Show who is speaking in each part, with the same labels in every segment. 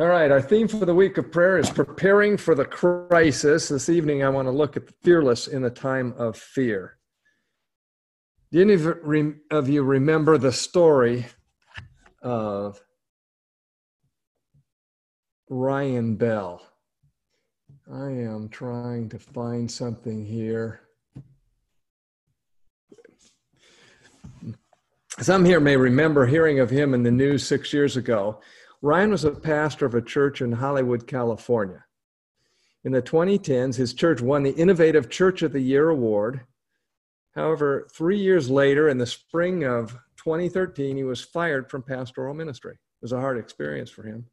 Speaker 1: All right, our theme for the week of prayer is preparing for the crisis. This evening, I want to look at the fearless in the time of fear. Do any of you remember the story of Ryan Bell? I am trying to find something here. Some here may remember hearing of him in the news six years ago. Ryan was a pastor of a church in Hollywood, California. In the 2010s, his church won the Innovative Church of the Year award. However, three years later, in the spring of 2013, he was fired from pastoral ministry. It was a hard experience for him.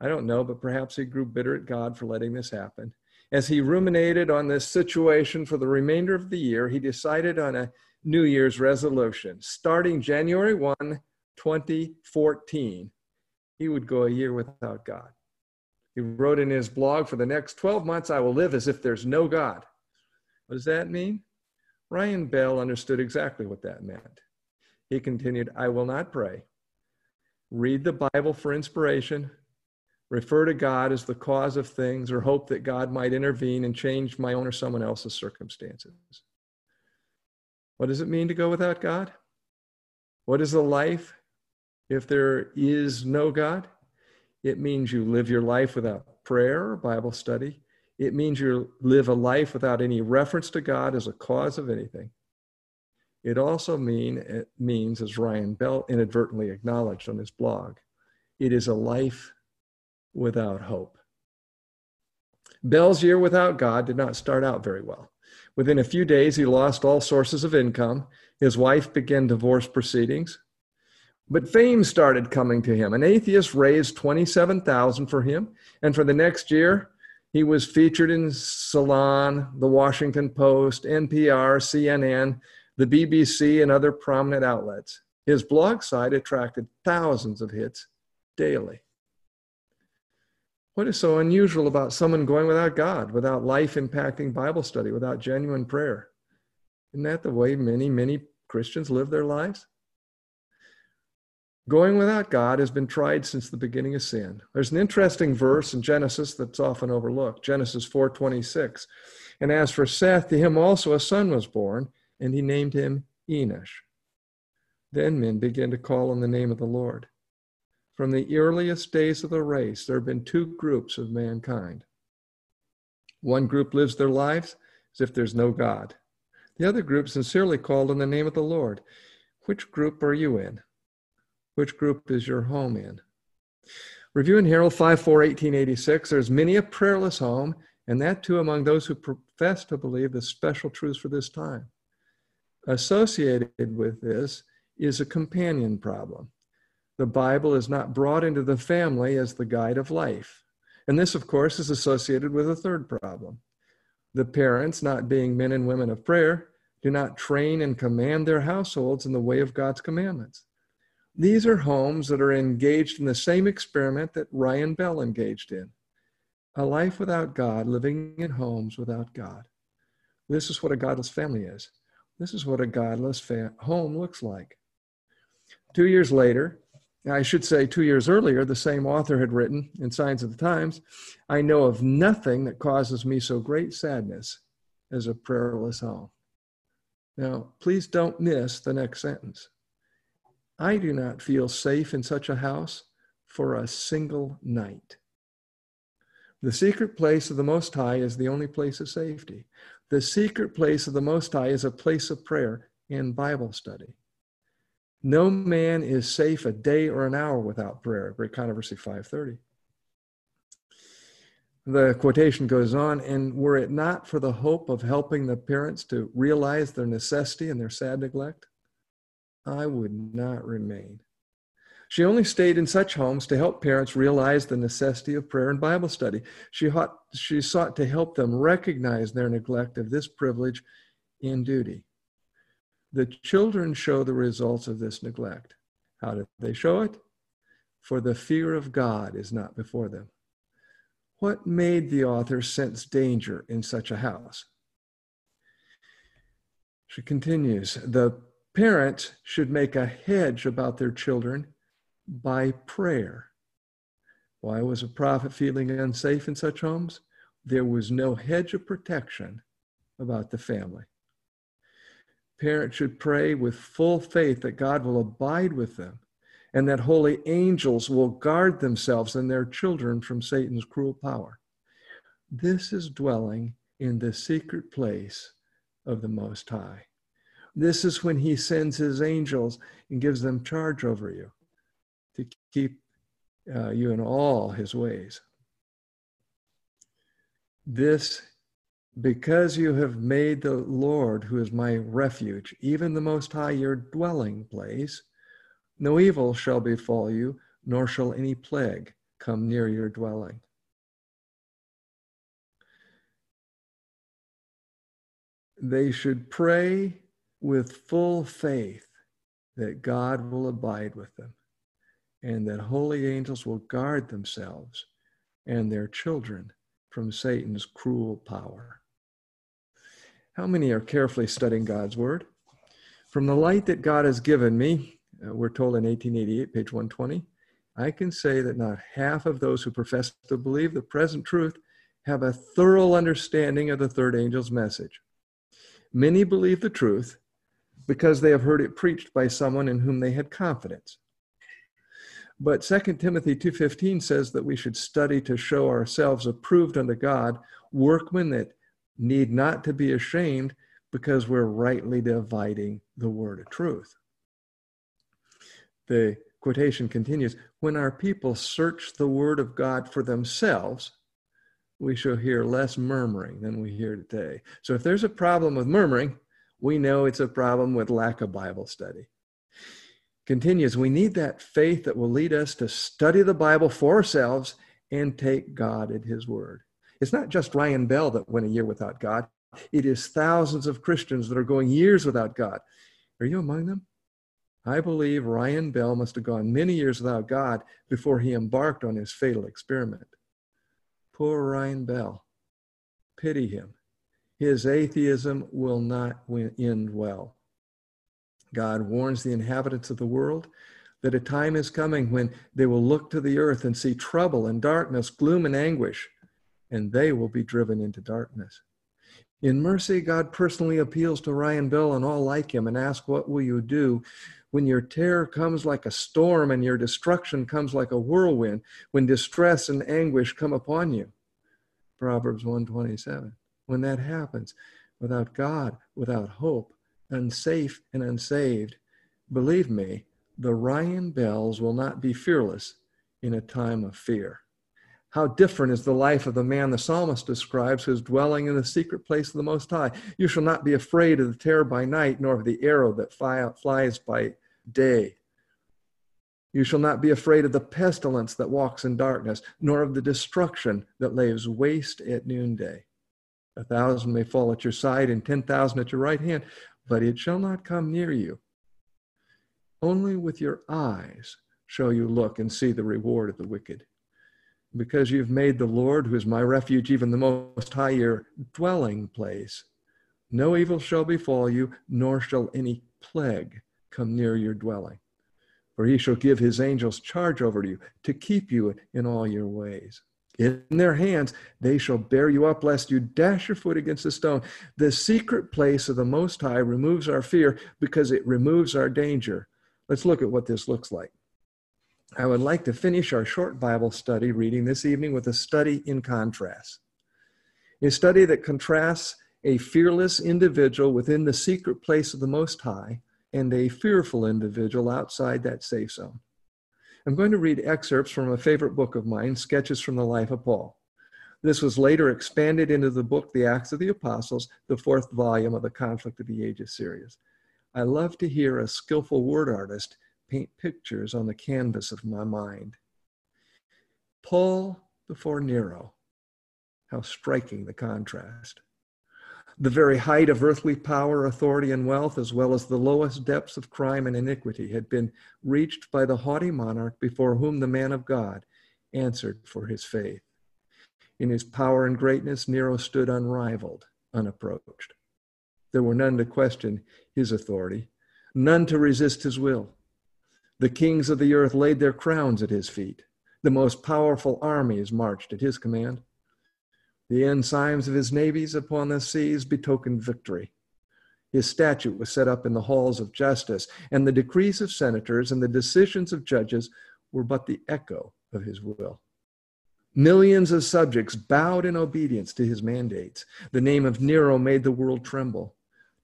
Speaker 1: I don't know, but perhaps he grew bitter at God for letting this happen. As he ruminated on this situation for the remainder of the year, he decided on a New Year's resolution. Starting January 1, 2014, he would go a year without God. He wrote in his blog, For the next 12 months, I will live as if there's no God. What does that mean? Ryan Bell understood exactly what that meant. He continued, I will not pray, read the Bible for inspiration, refer to God as the cause of things, or hope that God might intervene and change my own or someone else's circumstances. What does it mean to go without God? What is a life if there is no God? It means you live your life without prayer or Bible study. It means you live a life without any reference to God as a cause of anything. It also mean, it means, as Ryan Bell inadvertently acknowledged on his blog, it is a life without hope. Bell's year without God did not start out very well. Within a few days, he lost all sources of income. His wife began divorce proceedings. But fame started coming to him. An atheist raised 27,000 for him, and for the next year, he was featured in Salon, the Washington Post, NPR, CNN, the BBC, and other prominent outlets. His blog site attracted thousands of hits daily. What is so unusual about someone going without God, without life impacting Bible study, without genuine prayer? Isn't that the way many, many Christians live their lives? Going without God has been tried since the beginning of sin. There's an interesting verse in Genesis that's often overlooked, Genesis 4:26. And as for Seth, to him also a son was born, and he named him Enosh. Then men began to call on the name of the Lord. From the earliest days of the race, there have been two groups of mankind. One group lives their lives as if there's no God. The other group sincerely called on the name of the Lord. Which group are you in? Which group is your home in? Review and Herald 5 4 1886 There's many a prayerless home, and that too among those who profess to believe the special truths for this time. Associated with this is a companion problem the Bible is not brought into the family as the guide of life. And this, of course, is associated with a third problem. The parents, not being men and women of prayer, do not train and command their households in the way of God's commandments. These are homes that are engaged in the same experiment that Ryan Bell engaged in a life without God, living in homes without God. This is what a godless family is. This is what a godless home looks like. Two years later, I should say, two years earlier, the same author had written in Signs of the Times I know of nothing that causes me so great sadness as a prayerless home. Now, please don't miss the next sentence. I do not feel safe in such a house for a single night. The secret place of the Most High is the only place of safety. The secret place of the Most High is a place of prayer and Bible study. No man is safe a day or an hour without prayer. Great controversy 530. The quotation goes on, and were it not for the hope of helping the parents to realize their necessity and their sad neglect, I would not remain. She only stayed in such homes to help parents realize the necessity of prayer and Bible study. She, she sought to help them recognize their neglect of this privilege and duty. The children show the results of this neglect. How did they show it? For the fear of God is not before them. What made the author sense danger in such a house? She continues The parents should make a hedge about their children by prayer. Why was a prophet feeling unsafe in such homes? There was no hedge of protection about the family. Parents should pray with full faith that God will abide with them and that holy angels will guard themselves and their children from Satan's cruel power. This is dwelling in the secret place of the Most High. This is when he sends his angels and gives them charge over you to keep uh, you in all his ways. This, because you have made the Lord, who is my refuge, even the Most High, your dwelling place, no evil shall befall you, nor shall any plague come near your dwelling. They should pray with full faith that God will abide with them and that holy angels will guard themselves and their children from Satan's cruel power. How many are carefully studying God's word? From the light that God has given me, uh, we're told in 1888, page 120, I can say that not half of those who profess to believe the present truth have a thorough understanding of the third angel's message. Many believe the truth because they have heard it preached by someone in whom they had confidence. But 2 Timothy 2:15 says that we should study to show ourselves approved unto God, workmen that need not to be ashamed because we're rightly dividing the word of truth. The quotation continues, when our people search the word of God for themselves, we shall hear less murmuring than we hear today. So if there's a problem with murmuring, we know it's a problem with lack of Bible study continues, we need that faith that will lead us to study the Bible for ourselves and take God at His word. It's not just Ryan Bell that went a year without God, it is thousands of Christians that are going years without God. Are you among them? I believe Ryan Bell must have gone many years without God before he embarked on his fatal experiment. Poor Ryan Bell. Pity him. His atheism will not end well. God warns the inhabitants of the world that a time is coming when they will look to the earth and see trouble and darkness, gloom and anguish, and they will be driven into darkness. In mercy, God personally appeals to Ryan Bell and all like him and asks, What will you do when your terror comes like a storm and your destruction comes like a whirlwind, when distress and anguish come upon you? Proverbs 127. When that happens, without God, without hope, unsafe and unsaved, believe me, the Ryan Bells will not be fearless in a time of fear. How different is the life of the man the psalmist describes who is dwelling in the secret place of the Most High. You shall not be afraid of the terror by night, nor of the arrow that flies by day. You shall not be afraid of the pestilence that walks in darkness, nor of the destruction that lays waste at noonday. A thousand may fall at your side and ten thousand at your right hand, but it shall not come near you. Only with your eyes shall you look and see the reward of the wicked. Because you've made the Lord, who is my refuge, even the Most High, your dwelling place, no evil shall befall you, nor shall any plague come near your dwelling. For he shall give his angels charge over you to keep you in all your ways. In their hands they shall bear you up, lest you dash your foot against a stone. The secret place of the Most High removes our fear because it removes our danger. Let's look at what this looks like. I would like to finish our short Bible study reading this evening with a study in contrast. A study that contrasts a fearless individual within the secret place of the Most High and a fearful individual outside that safe zone. I'm going to read excerpts from a favorite book of mine, Sketches from the Life of Paul. This was later expanded into the book, The Acts of the Apostles, the fourth volume of the Conflict of the Ages series. I love to hear a skillful word artist paint pictures on the canvas of my mind. Paul before Nero. How striking the contrast the very height of earthly power, authority, and wealth, as well as the lowest depths of crime and iniquity, had been reached by the haughty monarch before whom the man of God answered for his faith. In his power and greatness, Nero stood unrivaled, unapproached. There were none to question his authority, none to resist his will. The kings of the earth laid their crowns at his feet. The most powerful armies marched at his command. The ensigns of his navies upon the seas betokened victory. His statute was set up in the halls of justice, and the decrees of senators and the decisions of judges were but the echo of his will. Millions of subjects bowed in obedience to his mandates. The name of Nero made the world tremble.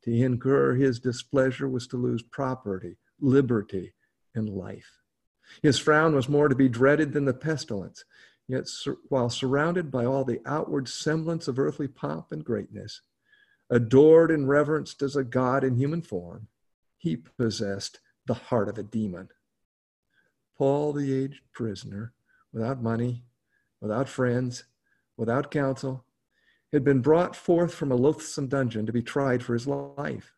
Speaker 1: To incur his displeasure was to lose property, liberty, and life. His frown was more to be dreaded than the pestilence. Yet, while surrounded by all the outward semblance of earthly pomp and greatness, adored and reverenced as a god in human form, he possessed the heart of a demon. Paul, the aged prisoner, without money, without friends, without counsel, had been brought forth from a loathsome dungeon to be tried for his life.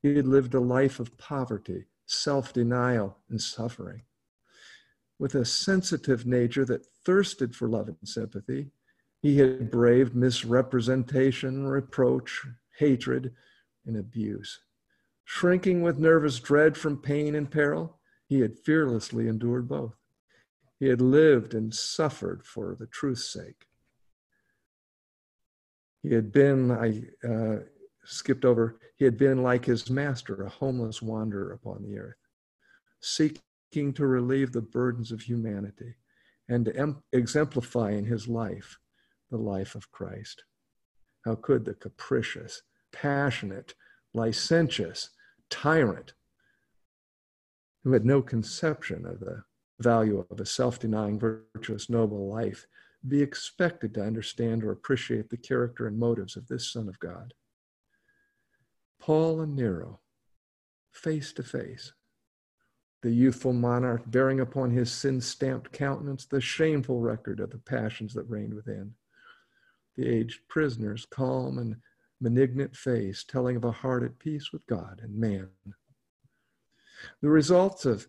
Speaker 1: He had lived a life of poverty, self denial, and suffering. With a sensitive nature that thirsted for love and sympathy, he had braved misrepresentation, reproach, hatred, and abuse. Shrinking with nervous dread from pain and peril, he had fearlessly endured both. He had lived and suffered for the truth's sake. He had been, I uh, skipped over, he had been like his master, a homeless wanderer upon the earth, seeking to relieve the burdens of humanity and to em- exemplify in his life the life of Christ. How could the capricious, passionate, licentious tyrant who had no conception of the value of a self denying, virtuous, noble life be expected to understand or appreciate the character and motives of this Son of God? Paul and Nero, face to face, the youthful monarch bearing upon his sin stamped countenance the shameful record of the passions that reigned within. The aged prisoner's calm and benignant face telling of a heart at peace with God and man. The results of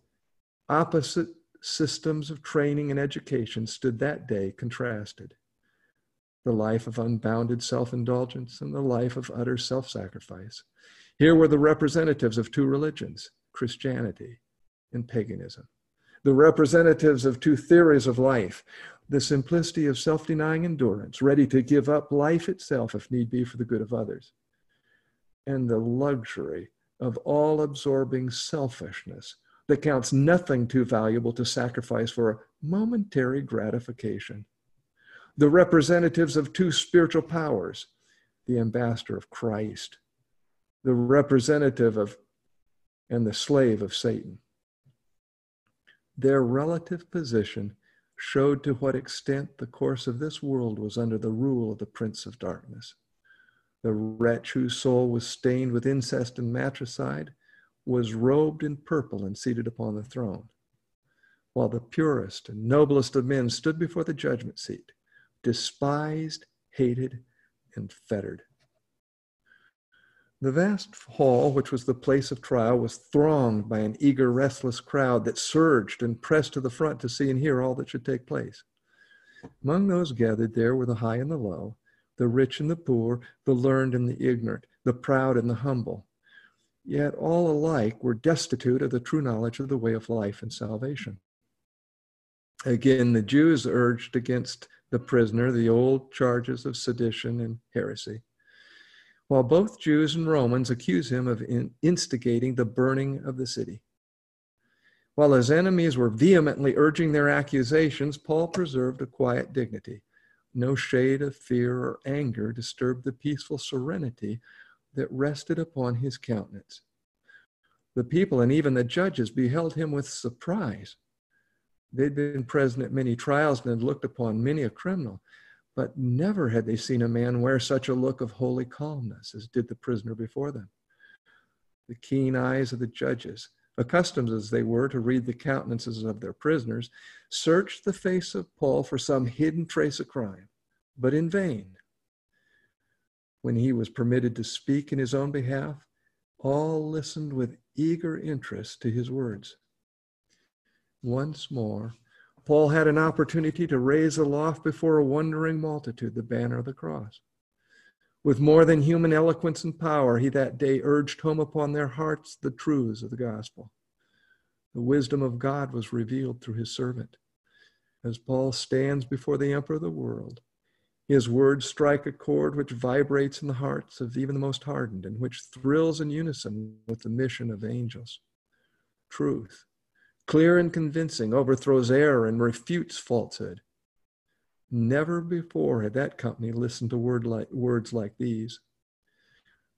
Speaker 1: opposite systems of training and education stood that day contrasted. The life of unbounded self indulgence and the life of utter self sacrifice. Here were the representatives of two religions Christianity and paganism. The representatives of two theories of life the simplicity of self denying endurance, ready to give up life itself if need be for the good of others, and the luxury of all absorbing selfishness that counts nothing too valuable to sacrifice for a momentary gratification. The representatives of two spiritual powers, the ambassador of Christ, the representative of and the slave of Satan. Their relative position showed to what extent the course of this world was under the rule of the prince of darkness. The wretch whose soul was stained with incest and matricide was robed in purple and seated upon the throne, while the purest and noblest of men stood before the judgment seat, despised, hated, and fettered. The vast hall, which was the place of trial, was thronged by an eager, restless crowd that surged and pressed to the front to see and hear all that should take place. Among those gathered there were the high and the low, the rich and the poor, the learned and the ignorant, the proud and the humble. Yet all alike were destitute of the true knowledge of the way of life and salvation. Again, the Jews urged against the prisoner the old charges of sedition and heresy while both Jews and Romans accuse him of instigating the burning of the city. While his enemies were vehemently urging their accusations, Paul preserved a quiet dignity. No shade of fear or anger disturbed the peaceful serenity that rested upon his countenance. The people and even the judges beheld him with surprise. They'd been present at many trials and had looked upon many a criminal, but never had they seen a man wear such a look of holy calmness as did the prisoner before them. The keen eyes of the judges, accustomed as they were to read the countenances of their prisoners, searched the face of Paul for some hidden trace of crime, but in vain. When he was permitted to speak in his own behalf, all listened with eager interest to his words. Once more, Paul had an opportunity to raise aloft before a wondering multitude the banner of the cross. With more than human eloquence and power, he that day urged home upon their hearts the truths of the gospel. The wisdom of God was revealed through his servant. as Paul stands before the emperor of the world. His words strike a chord which vibrates in the hearts of even the most hardened and which thrills in unison with the mission of angels. Truth, clear and convincing, overthrows error and refutes falsehood. Never before had that company listened to word like, words like these.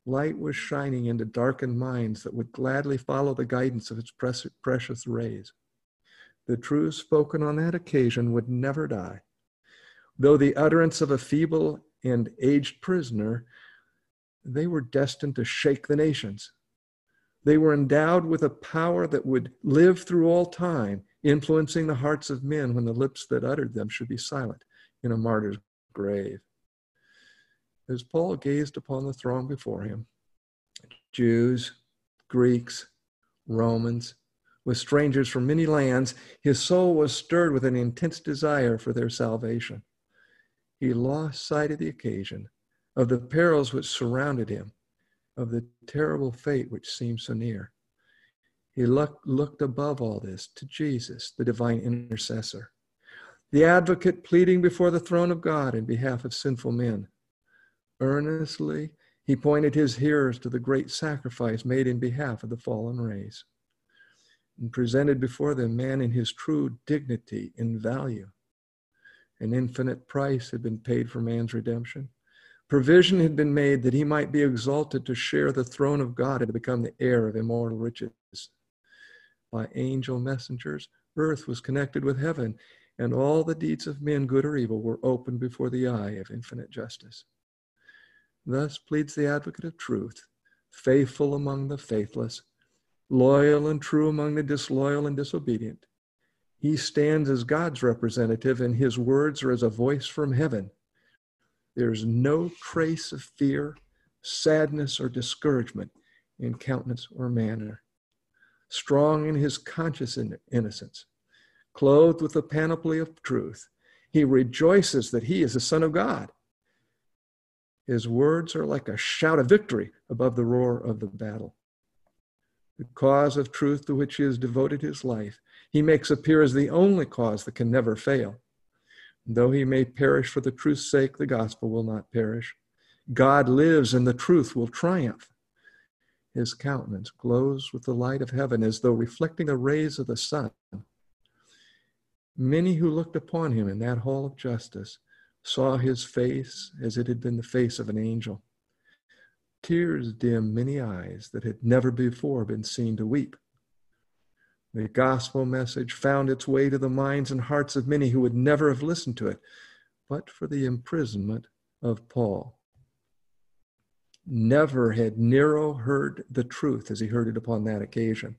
Speaker 1: Light was shining into darkened minds that would gladly follow the guidance of its precious rays. The truth spoken on that occasion would never die Though the utterance of a feeble and aged prisoner, they were destined to shake the nations. They were endowed with a power that would live through all time, influencing the hearts of men when the lips that uttered them should be silent in a martyr's grave. As Paul gazed upon the throng before him, Jews, Greeks, Romans, with strangers from many lands, his soul was stirred with an intense desire for their salvation he lost sight of the occasion, of the perils which surrounded him, of the terrible fate which seemed so near. He look, looked above all this to Jesus, the divine intercessor, the advocate pleading before the throne of God in behalf of sinful men. Earnestly, he pointed his hearers to the great sacrifice made in behalf of the fallen race and presented before them man in his true dignity and value. An infinite price had been paid for man's redemption. Provision had been made that he might be exalted to share the throne of God and to become the heir of immortal riches. By angel messengers, earth was connected with heaven, and all the deeds of men, good or evil, were opened before the eye of infinite justice. Thus pleads the advocate of truth, faithful among the faithless, loyal and true among the disloyal and disobedient, he stands as God's representative, and his words are as a voice from heaven. There's no trace of fear, sadness, or discouragement in countenance or manner. Strong in his conscious innocence, clothed with the panoply of truth, he rejoices that he is the Son of God. His words are like a shout of victory above the roar of the battle. The cause of truth to which he has devoted his life he makes appear as the only cause that can never fail. Though he may perish for the truth's sake, the gospel will not perish. God lives and the truth will triumph. His countenance glows with the light of heaven as though reflecting the rays of the sun. Many who looked upon him in that hall of justice saw his face as it had been the face of an angel. Tears dim many eyes that had never before been seen to weep. The gospel message found its way to the minds and hearts of many who would never have listened to it, but for the imprisonment of Paul. Never had Nero heard the truth as he heard it upon that occasion.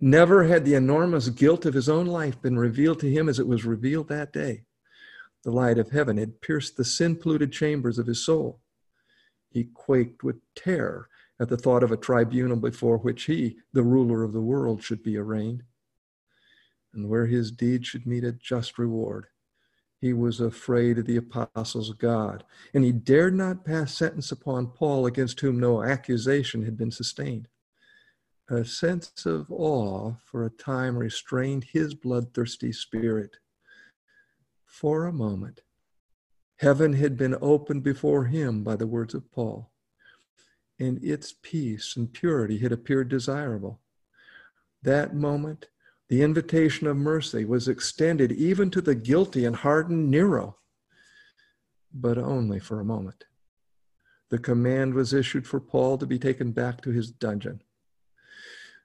Speaker 1: Never had the enormous guilt of his own life been revealed to him as it was revealed that day. The light of heaven had pierced the sin polluted chambers of his soul. He quaked with terror at the thought of a tribunal before which he, the ruler of the world, should be arraigned, and where his deed should meet a just reward. He was afraid of the apostles God, and he dared not pass sentence upon Paul against whom no accusation had been sustained. A sense of awe for a time restrained his bloodthirsty spirit. For a moment, heaven had been opened before him by the words of Paul and its peace and purity had appeared desirable. That moment, the invitation of mercy was extended even to the guilty and hardened Nero, but only for a moment. The command was issued for Paul to be taken back to his dungeon.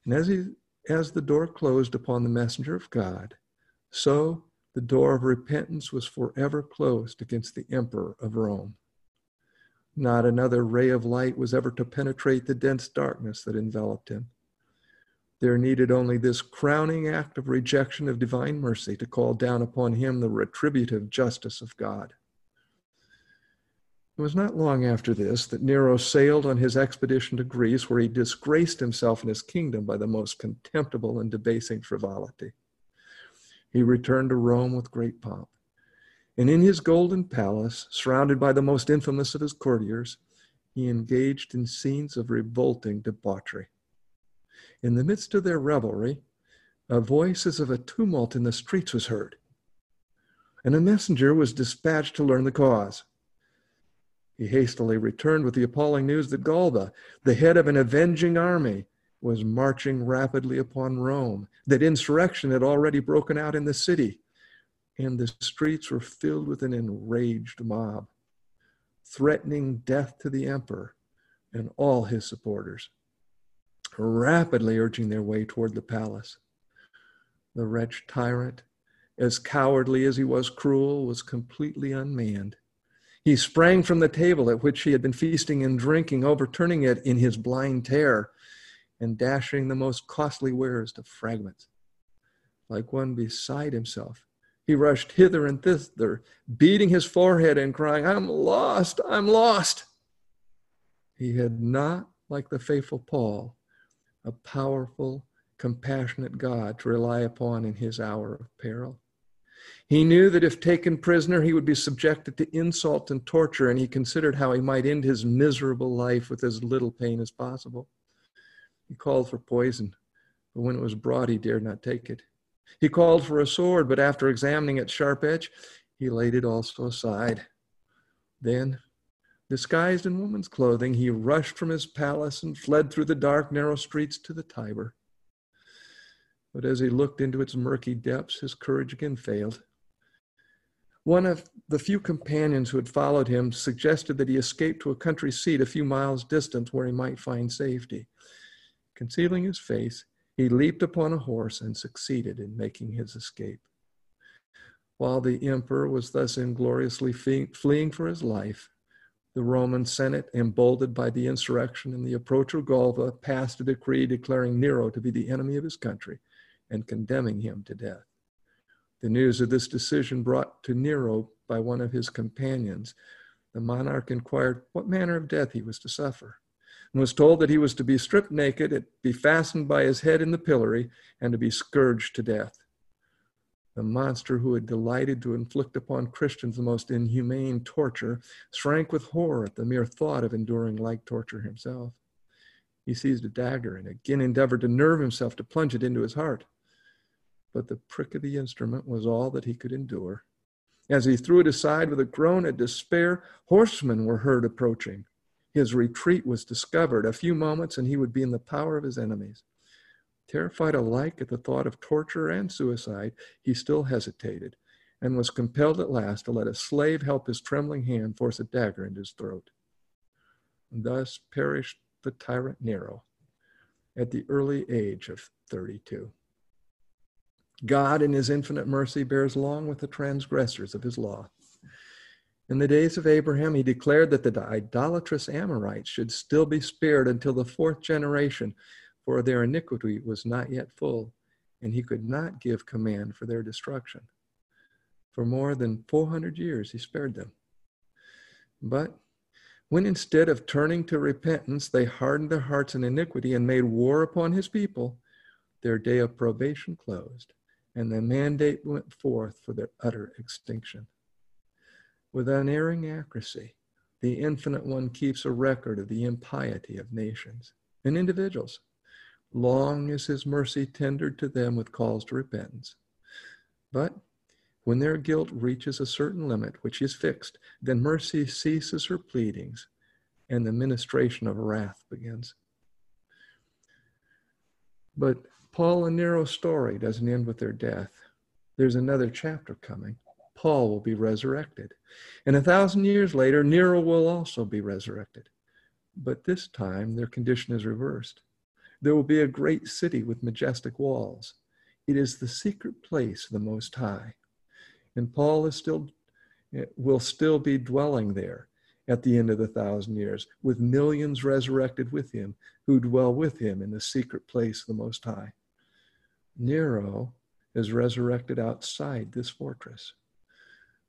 Speaker 1: And as, he, as the door closed upon the messenger of God, so the door of repentance was forever closed against the emperor of Rome. Not another ray of light was ever to penetrate the dense darkness that enveloped him. There needed only this crowning act of rejection of divine mercy to call down upon him the retributive justice of God. It was not long after this that Nero sailed on his expedition to Greece, where he disgraced himself and his kingdom by the most contemptible and debasing frivolity. He returned to Rome with great pomp. And in his golden palace, surrounded by the most infamous of his courtiers, he engaged in scenes of revolting debauchery. In the midst of their revelry, a voice as of a tumult in the streets was heard. and a messenger was dispatched to learn the cause. He hastily returned with the appalling news that Galba, the head of an avenging army, was marching rapidly upon Rome, that insurrection had already broken out in the city, and the streets were filled with an enraged mob, threatening death to the emperor and all his supporters, rapidly urging their way toward the palace. The wretched tyrant, as cowardly as he was cruel, was completely unmanned. He sprang from the table at which he had been feasting and drinking, overturning it in his blind terror and dashing the most costly wares to fragments. Like one beside himself, he rushed hither and thither, beating his forehead and crying, I'm lost, I'm lost. He had not, like the faithful Paul, a powerful, compassionate God to rely upon in his hour of peril. He knew that if taken prisoner, he would be subjected to insult and torture, and he considered how he might end his miserable life with as little pain as possible. He called for poison, but when it was brought, he dared not take it. He called for a sword, but after examining its sharp edge, he laid it also aside. Then, disguised in woman's clothing, he rushed from his palace and fled through the dark, narrow streets to the Tiber. But as he looked into its murky depths, his courage again failed. One of the few companions who had followed him suggested that he escape to a country seat a few miles distant where he might find safety. Concealing his face, he leaped upon a horse and succeeded in making his escape. While the emperor was thus ingloriously fleeing for his life, the Roman Senate, emboldened by the insurrection and the approach of Galba, passed a decree declaring Nero to be the enemy of his country and condemning him to death. The news of this decision brought to Nero by one of his companions, the monarch inquired what manner of death he was to suffer, and was told that he was to be stripped naked, be fastened by his head in the pillory, and to be scourged to death. The monster who had delighted to inflict upon Christians the most inhumane torture shrank with horror at the mere thought of enduring like torture himself. He seized a dagger and again endeavored to nerve himself to plunge it into his heart but the prick of the instrument was all that he could endure. As he threw it aside with a groan of despair, horsemen were heard approaching. His retreat was discovered. A few moments, and he would be in the power of his enemies. Terrified alike at the thought of torture and suicide, he still hesitated and was compelled at last to let a slave help his trembling hand force a dagger into his throat. Thus perished the tyrant Nero at the early age of 32. God, in his infinite mercy, bears long with the transgressors of his law. In the days of Abraham, he declared that the idolatrous Amorites should still be spared until the fourth generation, for their iniquity was not yet full, and he could not give command for their destruction. For more than 400 years, he spared them. But when instead of turning to repentance, they hardened their hearts in iniquity and made war upon his people, their day of probation closed and the mandate went forth for their utter extinction. With unerring accuracy, the Infinite One keeps a record of the impiety of nations and individuals. Long is his mercy tendered to them with calls to repentance. But when their guilt reaches a certain limit, which is fixed, then mercy ceases her pleadings and the ministration of wrath begins. But Paul and Nero's story doesn't end with their death. There's another chapter coming. Paul will be resurrected. And a thousand years later, Nero will also be resurrected. But this time, their condition is reversed. There will be a great city with majestic walls. It is the secret place of the Most High. And Paul is still, eh, will still be dwelling there at the end of the thousand years, with millions resurrected with him who dwell with him in the secret place of the Most High. Nero is resurrected outside this fortress.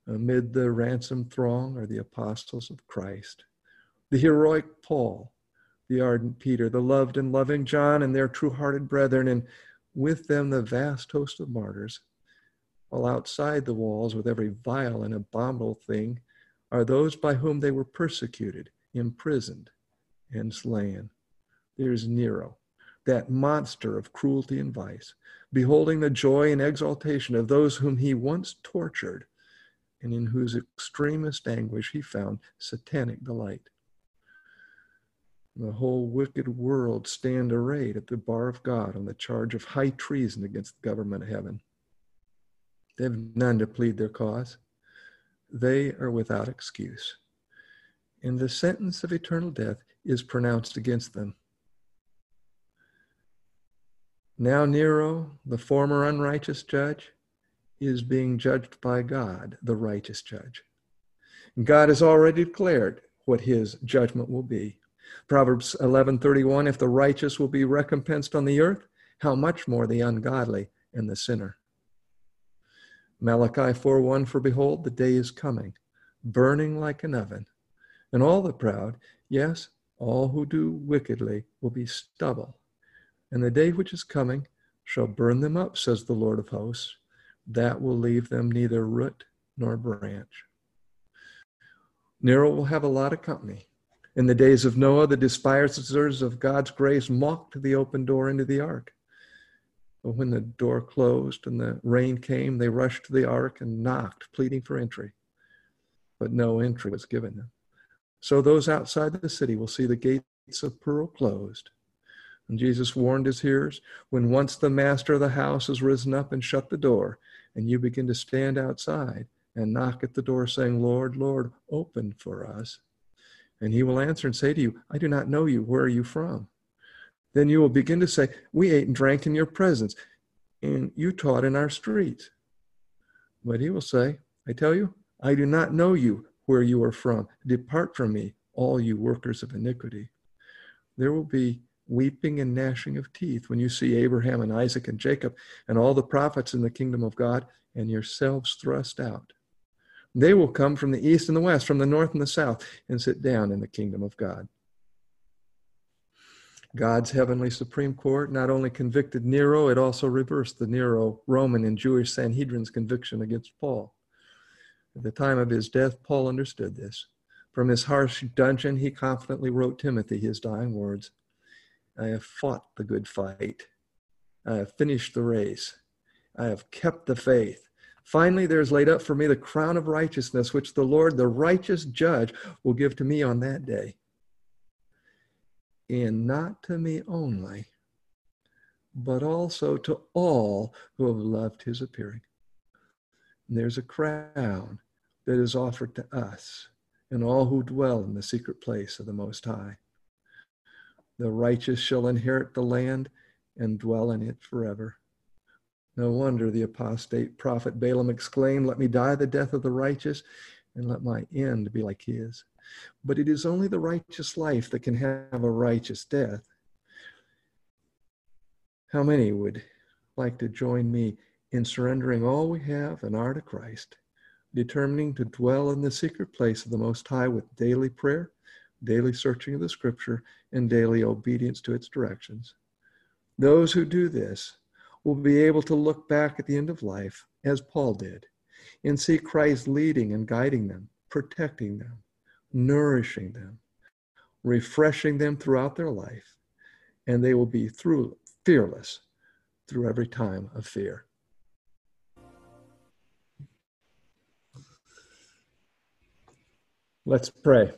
Speaker 1: Amid the ransomed throng are the apostles of Christ, the heroic Paul, the ardent Peter, the loved and loving John, and their true hearted brethren, and with them the vast host of martyrs. While outside the walls, with every vile and abominable thing, are those by whom they were persecuted, imprisoned, and slain. There's Nero, that monster of cruelty and vice, beholding the joy and exaltation of those whom he once tortured and in whose extremest anguish he found satanic delight. The whole wicked world stand arrayed at the bar of God on the charge of high treason against the government of heaven. They have none to plead their cause. They are without excuse. And the sentence of eternal death is pronounced against them. Now, Nero, the former unrighteous judge, is being judged by God, the righteous judge. God has already declared what his judgment will be. Proverbs 11:31 if the righteous will be recompensed on the earth, how much more the ungodly and the sinner. Malachi 4:1 for behold the day is coming, burning like an oven, and all the proud, yes, all who do wickedly will be stubble. And the day which is coming shall burn them up, says the Lord of hosts. That will leave them neither root nor branch. Nero will have a lot of company. In the days of Noah, the despisers of God's grace mocked the open door into the ark. But when the door closed and the rain came, they rushed to the ark and knocked, pleading for entry. But no entry was given them. So those outside the city will see the gates of pearl closed. And Jesus warned his hearers when once the master of the house has risen up and shut the door, and you begin to stand outside and knock at the door, saying, Lord, Lord, open for us. And he will answer and say to you, I do not know you. Where are you from? Then you will begin to say, We ate and drank in your presence, and you taught in our streets. But he will say, I tell you, I do not know you where you are from. Depart from me, all you workers of iniquity. There will be weeping and gnashing of teeth when you see Abraham and Isaac and Jacob and all the prophets in the kingdom of God and yourselves thrust out. They will come from the east and the west, from the north and the south, and sit down in the kingdom of God. God's heavenly Supreme Court not only convicted Nero, it also reversed the Nero Roman and Jewish Sanhedrin's conviction against Paul. At the time of his death, Paul understood this. From his harsh dungeon, he confidently wrote Timothy his dying words I have fought the good fight. I have finished the race. I have kept the faith. Finally, there is laid up for me the crown of righteousness, which the Lord, the righteous judge, will give to me on that day. And not to me only, but also to all who have loved his appearing. And there's a crown that is offered to us and all who dwell in the secret place of the Most High. The righteous shall inherit the land and dwell in it forever. No wonder the apostate prophet Balaam exclaimed, Let me die the death of the righteous, and let my end be like his. But it is only the righteous life that can have a righteous death. How many would like to join me in surrendering all we have and are to Christ? determining to dwell in the secret place of the Most High with daily prayer, daily searching of the Scripture, and daily obedience to its directions. Those who do this will be able to look back at the end of life, as Paul did, and see Christ leading and guiding them, protecting them, nourishing them, refreshing them throughout their life, and they will be through, fearless through every time of fear. Let's pray.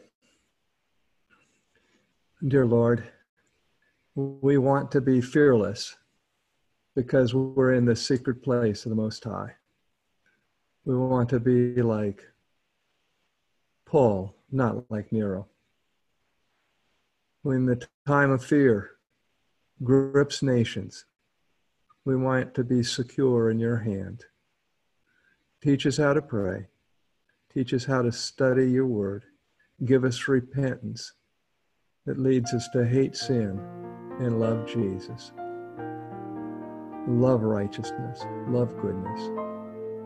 Speaker 1: Dear Lord, we want to be fearless because we're in the secret place of the Most High. We want to be like Paul, not like Nero. When the time of fear grips nations, we want to be secure in your hand. Teach us how to pray. Teach us how to study your word. Give us repentance that leads us to hate sin and love Jesus. Love righteousness, love goodness.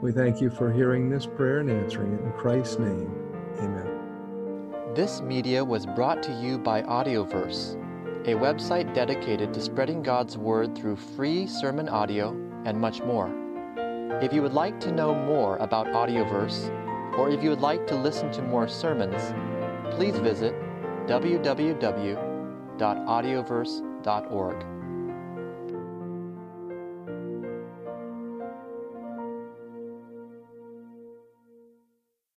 Speaker 1: We thank you for hearing this prayer and answering it in Christ's name. Amen.
Speaker 2: This media was brought to you by Audioverse, a website dedicated to spreading God's word through free sermon audio and much more. If you would like to know more about Audioverse, or if you would like to listen to more sermons, please visit www.audioverse.org.